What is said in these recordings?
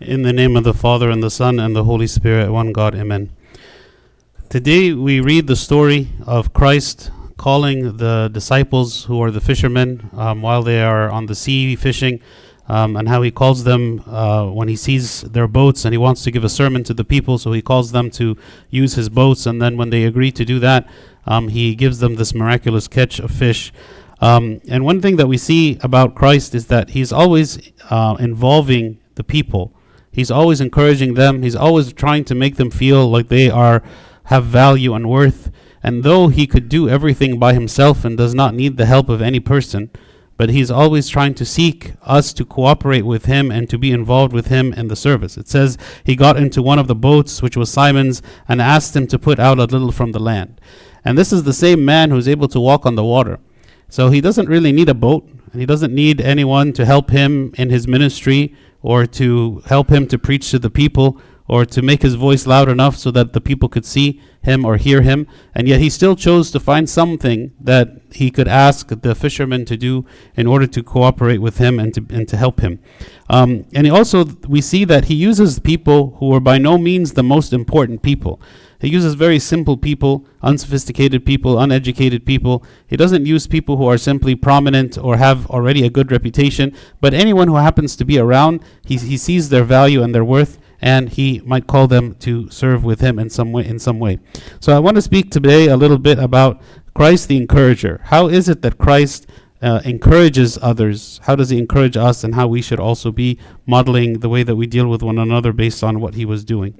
In the name of the Father, and the Son, and the Holy Spirit, one God, Amen. Today we read the story of Christ calling the disciples, who are the fishermen, um, while they are on the sea fishing, um, and how he calls them uh, when he sees their boats and he wants to give a sermon to the people, so he calls them to use his boats, and then when they agree to do that, um, he gives them this miraculous catch of fish. Um, and one thing that we see about Christ is that he's always uh, involving the people. He's always encouraging them. He's always trying to make them feel like they are have value and worth. And though he could do everything by himself and does not need the help of any person, but he's always trying to seek us to cooperate with him and to be involved with him in the service. It says he got into one of the boats, which was Simon's, and asked him to put out a little from the land. And this is the same man who's able to walk on the water. So he doesn't really need a boat, he doesn't need anyone to help him in his ministry or to help him to preach to the people or to make his voice loud enough so that the people could see him or hear him. And yet he still chose to find something that he could ask the fishermen to do in order to cooperate with him and to, and to help him. Um, and also, we see that he uses people who are by no means the most important people. He uses very simple people, unsophisticated people, uneducated people. He doesn't use people who are simply prominent or have already a good reputation, but anyone who happens to be around, he, he sees their value and their worth, and he might call them to serve with him in some way. In some way. So I want to speak today a little bit about Christ the encourager. How is it that Christ uh, encourages others? How does he encourage us, and how we should also be modeling the way that we deal with one another based on what he was doing?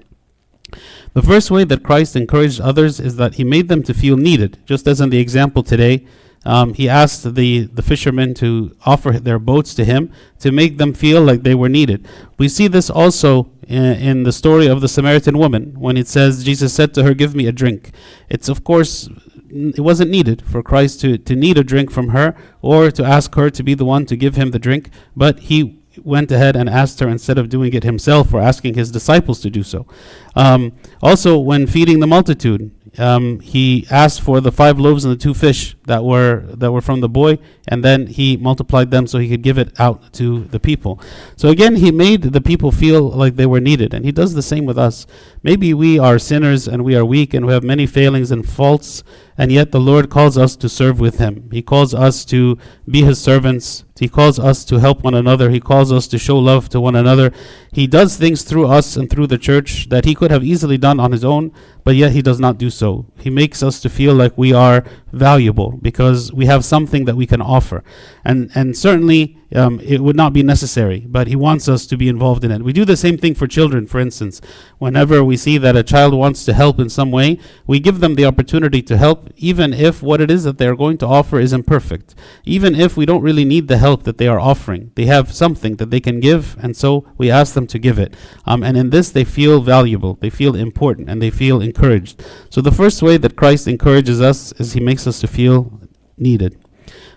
The first way that Christ encouraged others is that he made them to feel needed, just as in the example today. Um, he asked the, the fishermen to offer their boats to him to make them feel like they were needed. We see this also in, in the story of the Samaritan woman when it says, Jesus said to her, Give me a drink. It's, of course, it wasn't needed for Christ to, to need a drink from her or to ask her to be the one to give him the drink, but he went ahead and asked her instead of doing it himself or asking his disciples to do so. Um, also, when feeding the multitude, um, he asked for the five loaves and the two fish that were that were from the boy, and then he multiplied them so he could give it out to the people. So again, he made the people feel like they were needed, and he does the same with us. Maybe we are sinners and we are weak and we have many failings and faults, and yet the Lord calls us to serve with Him. He calls us to be His servants. He calls us to help one another. He calls us to show love to one another. He does things through us and through the church that He could have easily done on His own, but yet He does not do so. He makes us to feel like we are valuable because we have something that we can offer. And, and certainly um, it would not be necessary, but He wants us to be involved in it. We do the same thing for children, for instance. Whenever we see that a child wants to help in some way, we give them the opportunity to help, even if what it is that they're going to offer is imperfect. Even if we don't really need the help that they are offering, they have something that they can give, and so we ask them to give it. Um, and in this, they feel valuable, they feel important, and they feel encouraged. So the first way that Christ encourages us is He makes us to feel needed.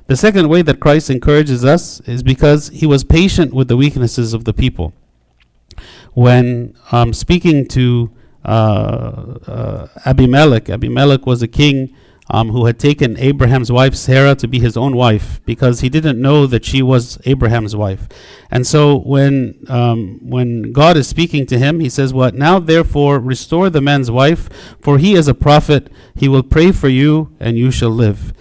The second way that Christ encourages us is because he was patient with the weaknesses of the people. When um, speaking to uh, uh, Abimelech, Abimelech was a king um, who had taken Abraham's wife Sarah to be his own wife because he didn't know that she was Abraham's wife. And so when um, when God is speaking to him, he says, "What now? Therefore, restore the man's wife, for he is a prophet. He will pray for you, and you shall live."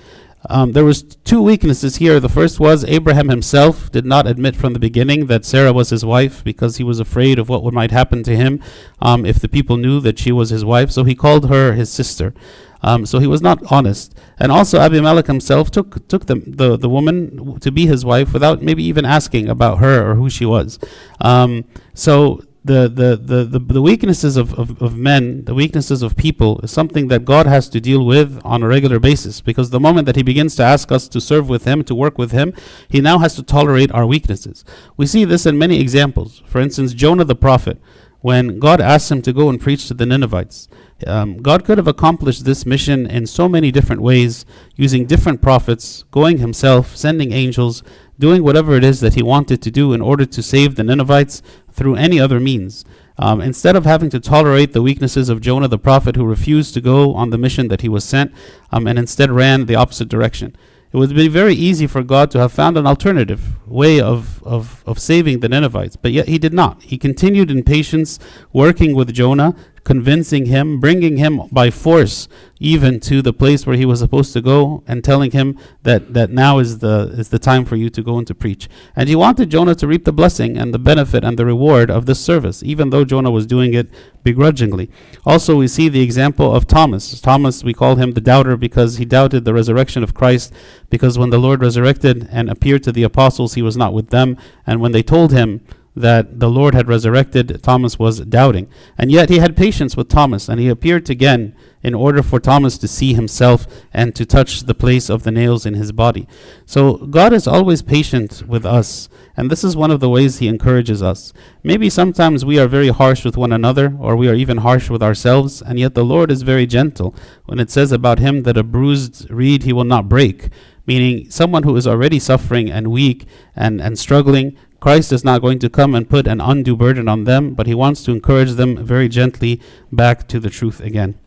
Um, there was two weaknesses here. The first was Abraham himself did not admit from the beginning that Sarah was his wife because he was afraid of what might happen to him um, if the people knew that she was his wife. So he called her his sister. Um, so he was not honest. And also Abimelech himself took took the, the, the woman to be his wife without maybe even asking about her or who she was. Um, so the, the, the, the, the weaknesses of, of, of men, the weaknesses of people, is something that God has to deal with on a regular basis. Because the moment that He begins to ask us to serve with Him, to work with Him, He now has to tolerate our weaknesses. We see this in many examples. For instance, Jonah the prophet, when God asked him to go and preach to the Ninevites, um, God could have accomplished this mission in so many different ways, using different prophets, going Himself, sending angels, doing whatever it is that He wanted to do in order to save the Ninevites through any other means. Um, instead of having to tolerate the weaknesses of Jonah the prophet who refused to go on the mission that he was sent um, and instead ran the opposite direction. it would be very easy for God to have found an alternative way of, of, of saving the Ninevites, but yet he did not. He continued in patience, working with Jonah, convincing him, bringing him by force even to the place where he was supposed to go, and telling him that, that now is the, is the time for you to go and to preach. And he wanted Jonah to reap the blessing and the benefit and the reward of this service, even though Jonah was doing it begrudgingly. Also, we see the example of Thomas. Thomas, we call him the doubter because he doubted the resurrection of Christ, because when the Lord resurrected and appeared to the apostles, he was not with them. And when they told him, that the Lord had resurrected, Thomas was doubting. And yet he had patience with Thomas, and he appeared again in order for Thomas to see himself and to touch the place of the nails in his body. So God is always patient with us, and this is one of the ways he encourages us. Maybe sometimes we are very harsh with one another, or we are even harsh with ourselves, and yet the Lord is very gentle when it says about him that a bruised reed he will not break. Meaning, someone who is already suffering and weak and, and struggling, Christ is not going to come and put an undue burden on them, but he wants to encourage them very gently back to the truth again.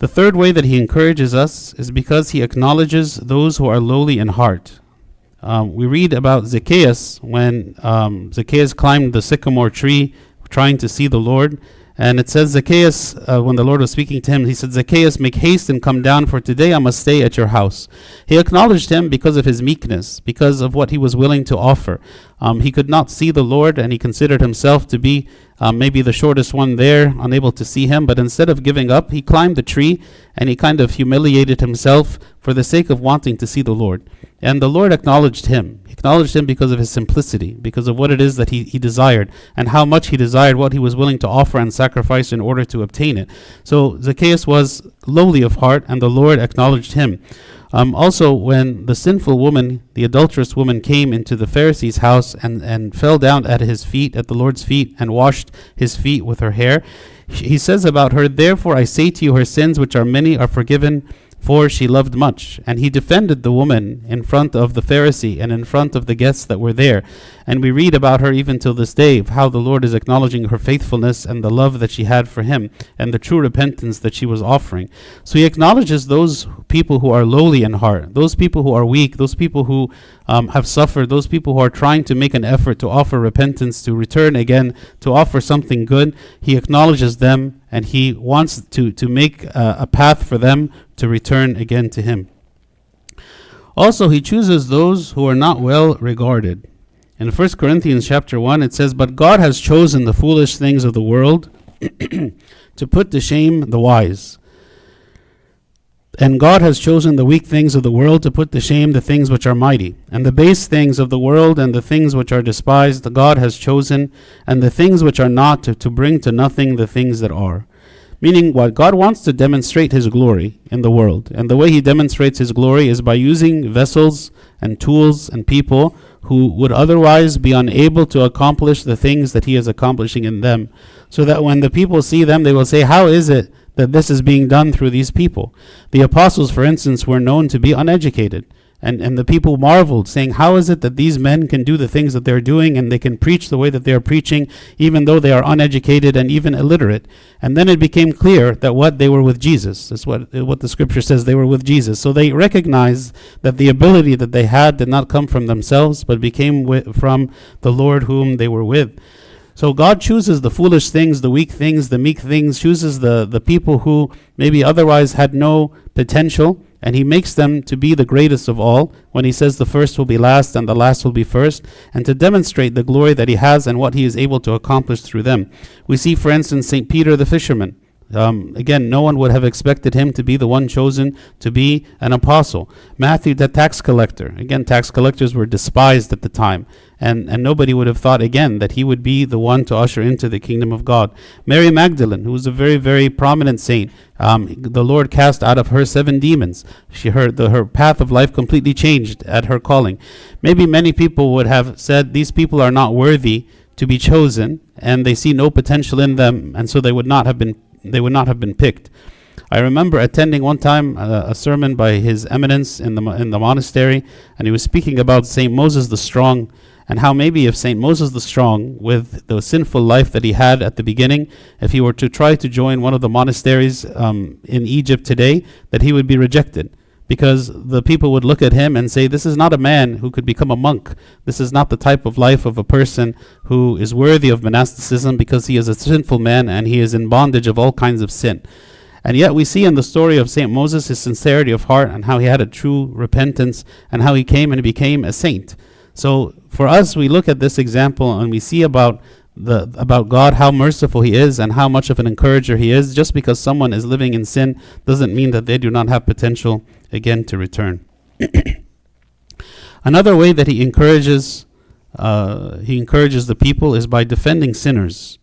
The third way that he encourages us is because he acknowledges those who are lowly in heart. Um, we read about Zacchaeus when um, Zacchaeus climbed the sycamore tree trying to see the Lord. And it says, Zacchaeus, uh, when the Lord was speaking to him, he said, Zacchaeus, make haste and come down, for today I must stay at your house. He acknowledged him because of his meekness, because of what he was willing to offer. Um, he could not see the Lord, and he considered himself to be um, maybe the shortest one there, unable to see him. But instead of giving up, he climbed the tree and he kind of humiliated himself for the sake of wanting to see the Lord. And the Lord acknowledged him. Acknowledged him because of his simplicity, because of what it is that he, he desired, and how much he desired what he was willing to offer and sacrifice in order to obtain it. So Zacchaeus was lowly of heart, and the Lord acknowledged him. Um, also, when the sinful woman, the adulterous woman, came into the Pharisee's house and, and fell down at his feet, at the Lord's feet, and washed his feet with her hair, he says about her, Therefore I say to you, her sins, which are many, are forgiven, for she loved much. And he defended the woman in front of the Pharisee and in front of the guests that were there. And we read about her even till this day, of how the Lord is acknowledging her faithfulness and the love that she had for him and the true repentance that she was offering. So he acknowledges those people who are lowly in heart, those people who are weak, those people who um, have suffered, those people who are trying to make an effort to offer repentance, to return again, to offer something good. He acknowledges them and he wants to, to make uh, a path for them to return again to him. Also, he chooses those who are not well regarded. In 1 Corinthians chapter 1, it says, But God has chosen the foolish things of the world to put to shame the wise. And God has chosen the weak things of the world to put to shame the things which are mighty. And the base things of the world and the things which are despised, God has chosen, and the things which are not, to, to bring to nothing the things that are. Meaning, what God wants to demonstrate His glory in the world. And the way He demonstrates His glory is by using vessels and tools and people who would otherwise be unable to accomplish the things that He is accomplishing in them. So that when the people see them, they will say, How is it? That this is being done through these people. The apostles, for instance, were known to be uneducated. And, and the people marveled, saying, How is it that these men can do the things that they're doing and they can preach the way that they're preaching, even though they are uneducated and even illiterate? And then it became clear that what they were with Jesus. That's what, what the scripture says, they were with Jesus. So they recognized that the ability that they had did not come from themselves, but became wi- from the Lord whom they were with. So God chooses the foolish things, the weak things, the meek things, chooses the, the people who maybe otherwise had no potential, and He makes them to be the greatest of all when He says the first will be last and the last will be first, and to demonstrate the glory that He has and what He is able to accomplish through them. We see, for instance, St. Peter the fisherman. Um, again, no one would have expected him to be the one chosen to be an apostle. Matthew, the tax collector. Again, tax collectors were despised at the time, and, and nobody would have thought again that he would be the one to usher into the kingdom of God. Mary Magdalene, who was a very, very prominent saint, um, the Lord cast out of her seven demons. She heard the, her path of life completely changed at her calling. Maybe many people would have said these people are not worthy to be chosen, and they see no potential in them, and so they would not have been they would not have been picked. I remember attending one time uh, a sermon by His Eminence in the in the monastery, and he was speaking about Saint Moses the Strong, and how maybe if Saint Moses the Strong, with the sinful life that he had at the beginning, if he were to try to join one of the monasteries um, in Egypt today, that he would be rejected because the people would look at him and say, This is not a man who could become a monk. This is not the type of life of a person who is worthy of monasticism because he is a sinful man and he is in bondage of all kinds of sin. And yet we see in the story of St. Moses his sincerity of heart and how he had a true repentance and how he came and became a saint. So for us, we look at this example and we see about the about God, how merciful He is, and how much of an encourager He is. Just because someone is living in sin doesn't mean that they do not have potential again to return. Another way that He encourages uh, He encourages the people is by defending sinners.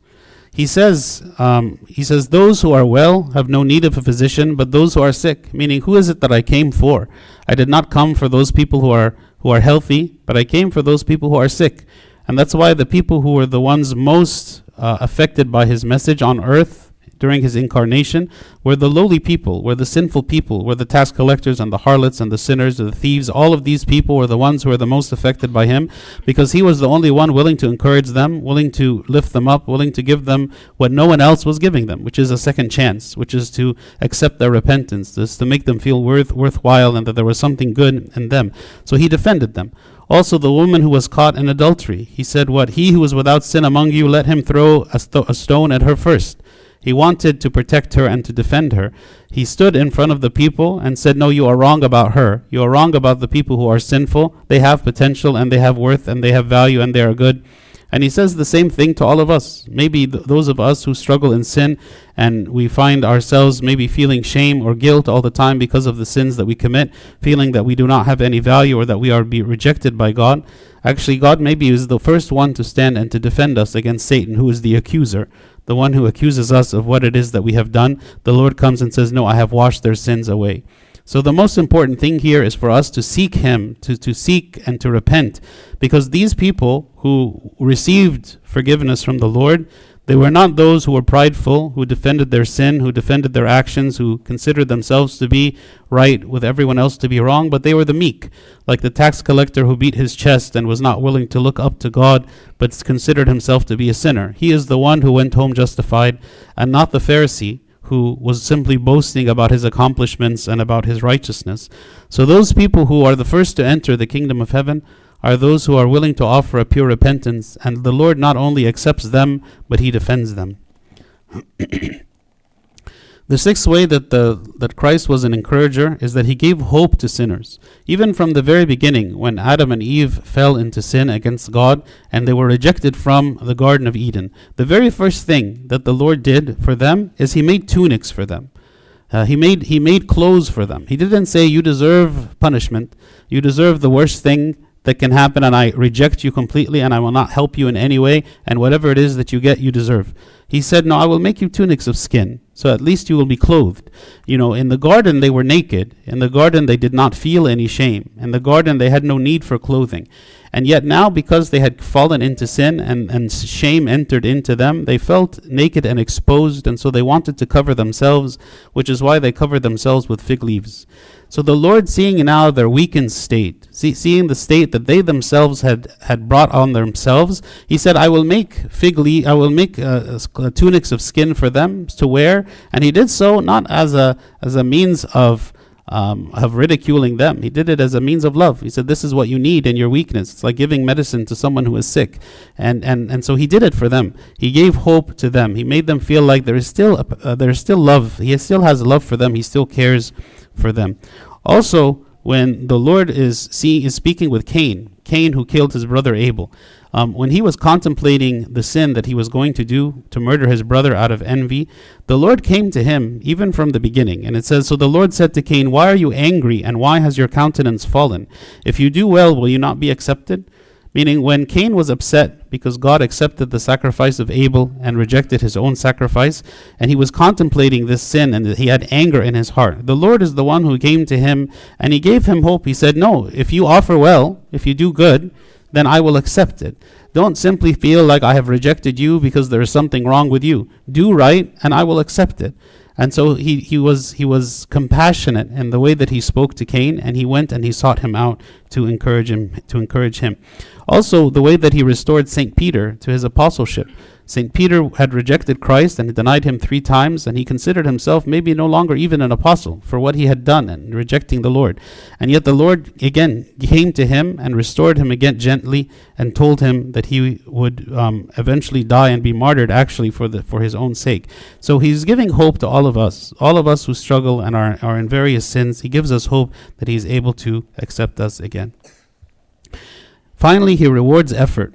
He says, um, he says, those who are well have no need of a physician, but those who are sick. Meaning, who is it that I came for? I did not come for those people who are who are healthy, but I came for those people who are sick. And that's why the people who were the ones most uh, affected by his message on earth during his incarnation were the lowly people, were the sinful people, were the tax collectors and the harlots and the sinners and the thieves. All of these people were the ones who were the most affected by him because he was the only one willing to encourage them, willing to lift them up, willing to give them what no one else was giving them, which is a second chance, which is to accept their repentance, this to make them feel worth worthwhile and that there was something good in them. So he defended them. Also, the woman who was caught in adultery, he said, What? He who is without sin among you, let him throw a, a stone at her first. He wanted to protect her and to defend her. He stood in front of the people and said, No, you are wrong about her. You are wrong about the people who are sinful. They have potential and they have worth and they have value and they are good. And he says the same thing to all of us. Maybe th- those of us who struggle in sin and we find ourselves maybe feeling shame or guilt all the time because of the sins that we commit, feeling that we do not have any value or that we are be rejected by God. Actually, God maybe is the first one to stand and to defend us against Satan, who is the accuser the one who accuses us of what it is that we have done, the Lord comes and says, No, I have washed their sins away. So the most important thing here is for us to seek Him, to, to seek and to repent. Because these people who received forgiveness from the Lord, they were not those who were prideful, who defended their sin, who defended their actions, who considered themselves to be right with everyone else to be wrong, but they were the meek, like the tax collector who beat his chest and was not willing to look up to God, but considered himself to be a sinner. He is the one who went home justified, and not the Pharisee who was simply boasting about his accomplishments and about his righteousness. So those people who are the first to enter the kingdom of heaven are those who are willing to offer a pure repentance, and the Lord not only accepts them, but He defends them. the sixth way that, the, that Christ was an encourager is that He gave hope to sinners. Even from the very beginning, when Adam and Eve fell into sin against God and they were rejected from the Garden of Eden, the very first thing that the Lord did for them is He made tunics for them. Uh, he made he made clothes for them. He didn't say you deserve punishment. You deserve the worst thing that can happen and I reject you completely and I will not help you in any way and whatever it is that you get you deserve. He said, "No, I will make you tunics of skin, so at least you will be clothed." You know, in the garden they were naked. In the garden they did not feel any shame. In the garden they had no need for clothing. And yet now, because they had fallen into sin and, and shame entered into them, they felt naked and exposed, and so they wanted to cover themselves, which is why they covered themselves with fig leaves. So the Lord, seeing now their weakened state, see, seeing the state that they themselves had, had brought on themselves, He said, "I will make fig leaf, I will make uh, uh, tunics of skin for them to wear." And He did so not as a as a means of um, of ridiculing them. He did it as a means of love. He said, "This is what you need in your weakness. It's like giving medicine to someone who is sick." And and and so he did it for them. He gave hope to them. He made them feel like there is still a, uh, there is still love. He still has love for them. He still cares for them. Also, when the Lord is seeing is speaking with Cain, Cain who killed his brother Abel, um, when he was contemplating the sin that he was going to do to murder his brother out of envy, the Lord came to him even from the beginning. And it says, So the Lord said to Cain, Why are you angry, and why has your countenance fallen? If you do well, will you not be accepted? Meaning, when Cain was upset because God accepted the sacrifice of Abel and rejected his own sacrifice, and he was contemplating this sin and he had anger in his heart, the Lord is the one who came to him and he gave him hope. He said, No, if you offer well, if you do good, then I will accept it. Don't simply feel like I have rejected you because there is something wrong with you. Do right, and I will accept it. And so he, he was he was compassionate in the way that he spoke to Cain, and he went and he sought him out to encourage him to encourage him. Also, the way that he restored Saint Peter to his apostleship. St. Peter had rejected Christ and denied him three times, and he considered himself maybe no longer even an apostle for what he had done and rejecting the Lord. And yet the Lord again came to him and restored him again gently and told him that he would um, eventually die and be martyred actually for, the, for his own sake. So he's giving hope to all of us, all of us who struggle and are, are in various sins. He gives us hope that he's able to accept us again. Finally, he rewards effort.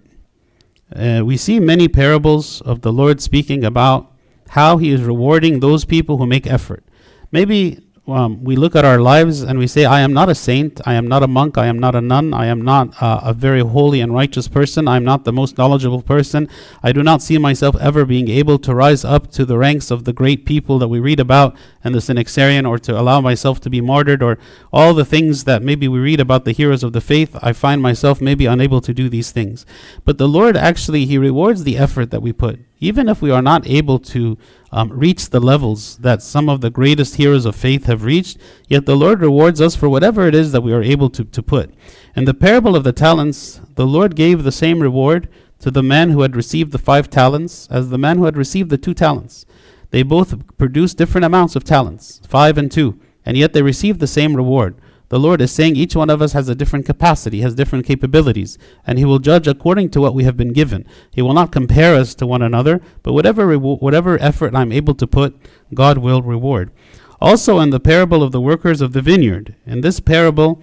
Uh, we see many parables of the Lord speaking about how He is rewarding those people who make effort. Maybe um, we look at our lives and we say, I am not a saint, I am not a monk, I am not a nun, I am not uh, a very holy and righteous person, I am not the most knowledgeable person. I do not see myself ever being able to rise up to the ranks of the great people that we read about in the Synaxarion or to allow myself to be martyred or all the things that maybe we read about the heroes of the faith. I find myself maybe unable to do these things. But the Lord actually, He rewards the effort that we put. Even if we are not able to um, reach the levels that some of the greatest heroes of faith have reached, yet the Lord rewards us for whatever it is that we are able to, to put. In the parable of the talents, the Lord gave the same reward to the man who had received the five talents as the man who had received the two talents. They both produced different amounts of talents, five and two, and yet they received the same reward. The Lord is saying each one of us has a different capacity, has different capabilities, and He will judge according to what we have been given. He will not compare us to one another, but whatever rewo- whatever effort I'm able to put, God will reward. Also, in the parable of the workers of the vineyard, in this parable,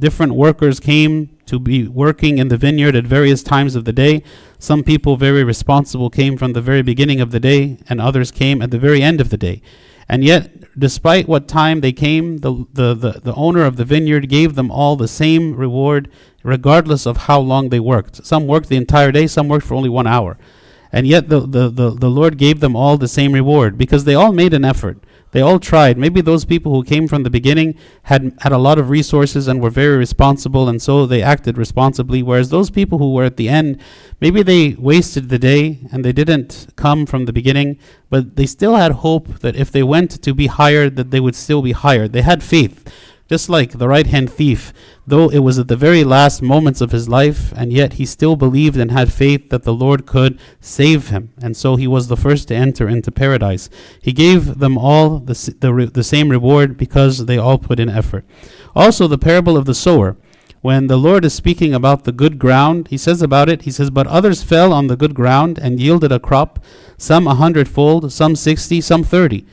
different workers came to be working in the vineyard at various times of the day. Some people, very responsible, came from the very beginning of the day, and others came at the very end of the day. And yet, despite what time they came, the, the, the, the, owner of the vineyard gave them all the same reward, regardless of how long they worked. Some worked the entire day, some worked for only one hour. And yet, the, the, the, the Lord gave them all the same reward because they all made an effort. They all tried. Maybe those people who came from the beginning had had a lot of resources and were very responsible, and so they acted responsibly. Whereas those people who were at the end, maybe they wasted the day and they didn't come from the beginning, but they still had hope that if they went to be hired, that they would still be hired. They had faith. Just like the right hand thief, though it was at the very last moments of his life, and yet he still believed and had faith that the Lord could save him. And so he was the first to enter into paradise. He gave them all the, the, the same reward because they all put in effort. Also, the parable of the sower when the Lord is speaking about the good ground, he says about it, he says, But others fell on the good ground and yielded a crop, some a hundredfold, some sixty, some thirty.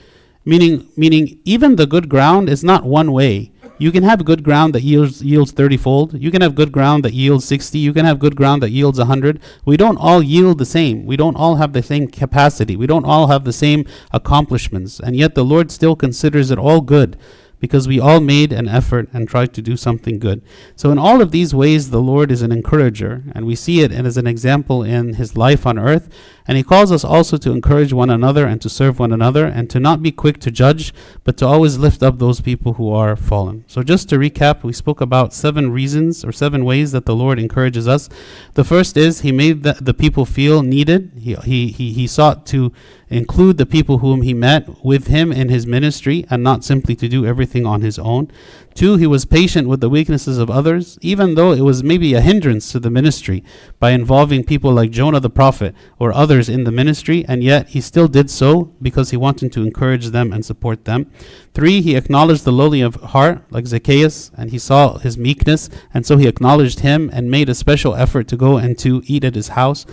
Meaning, meaning even the good ground is not one way. You can have good ground that yields yields 30 fold. You can have good ground that yields 60. You can have good ground that yields 100. We don't all yield the same. We don't all have the same capacity. We don't all have the same accomplishments. And yet the Lord still considers it all good because we all made an effort and tried to do something good. So, in all of these ways, the Lord is an encourager, and we see it as an example in his life on earth. And he calls us also to encourage one another and to serve one another and to not be quick to judge, but to always lift up those people who are fallen. So, just to recap, we spoke about seven reasons or seven ways that the Lord encourages us. The first is he made the, the people feel needed, he, he, he, he sought to include the people whom he met with him in his ministry and not simply to do everything on his own. Two, he was patient with the weaknesses of others, even though it was maybe a hindrance to the ministry by involving people like Jonah the prophet or others in the ministry, and yet he still did so because he wanted to encourage them and support them. Three, he acknowledged the lowly of heart, like Zacchaeus, and he saw his meekness, and so he acknowledged him and made a special effort to go and to eat at his house.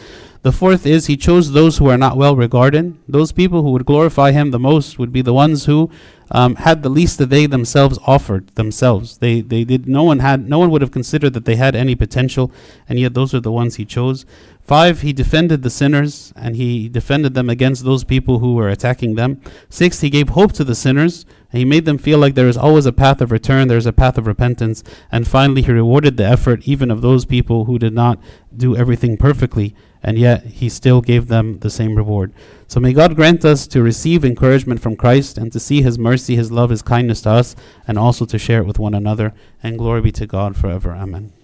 The fourth is he chose those who are not well regarded. Those people who would glorify him the most would be the ones who um, had the least that they themselves offered themselves. They they did no one had no one would have considered that they had any potential, and yet those are the ones he chose. Five, he defended the sinners and he defended them against those people who were attacking them. Six, he gave hope to the sinners and he made them feel like there is always a path of return, there is a path of repentance. And finally, he rewarded the effort even of those people who did not do everything perfectly and yet he still gave them the same reward. So may God grant us to receive encouragement from Christ and to see his mercy, his love, his kindness to us, and also to share it with one another. And glory be to God forever. Amen.